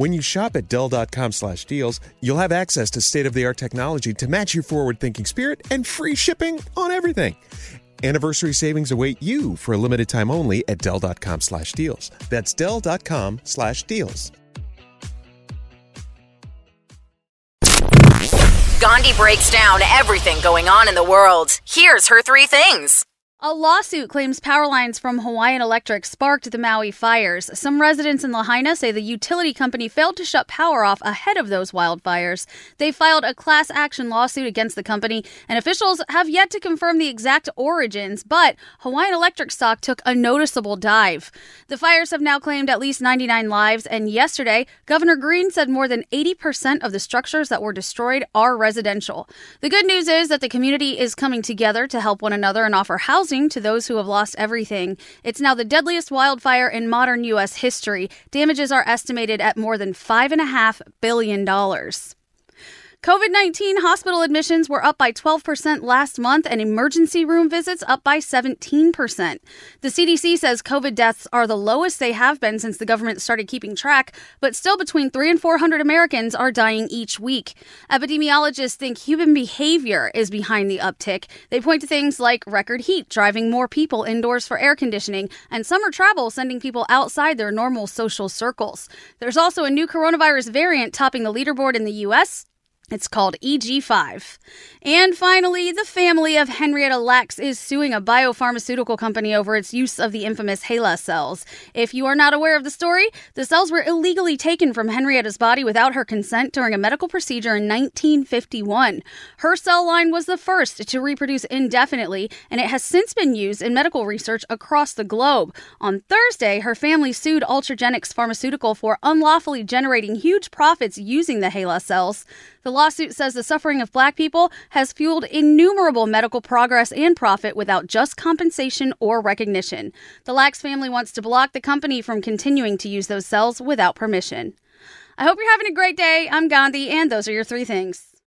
When you shop at Dell.com slash deals, you'll have access to state of the art technology to match your forward thinking spirit and free shipping on everything. Anniversary savings await you for a limited time only at Dell.com slash deals. That's Dell.com slash deals. Gandhi breaks down everything going on in the world. Here's her three things. A lawsuit claims power lines from Hawaiian Electric sparked the Maui fires. Some residents in Lahaina say the utility company failed to shut power off ahead of those wildfires. They filed a class action lawsuit against the company, and officials have yet to confirm the exact origins, but Hawaiian Electric stock took a noticeable dive. The fires have now claimed at least 99 lives, and yesterday, Governor Green said more than 80% of the structures that were destroyed are residential. The good news is that the community is coming together to help one another and offer housing to those who have lost everything. It's now the deadliest wildfire in modern U.S. history. Damages are estimated at more than $5.5 billion. COVID 19 hospital admissions were up by 12% last month and emergency room visits up by 17%. The CDC says COVID deaths are the lowest they have been since the government started keeping track, but still between 3 and 400 Americans are dying each week. Epidemiologists think human behavior is behind the uptick. They point to things like record heat driving more people indoors for air conditioning and summer travel sending people outside their normal social circles. There's also a new coronavirus variant topping the leaderboard in the U.S. It's called EG5. And finally, the family of Henrietta Lacks is suing a biopharmaceutical company over its use of the infamous HeLa cells. If you are not aware of the story, the cells were illegally taken from Henrietta's body without her consent during a medical procedure in 1951. Her cell line was the first to reproduce indefinitely, and it has since been used in medical research across the globe. On Thursday, her family sued Ultragenyx Pharmaceutical for unlawfully generating huge profits using the HeLa cells. The lawsuit says the suffering of black people has fueled innumerable medical progress and profit without just compensation or recognition. The Lacks family wants to block the company from continuing to use those cells without permission. I hope you're having a great day. I'm Gandhi, and those are your three things.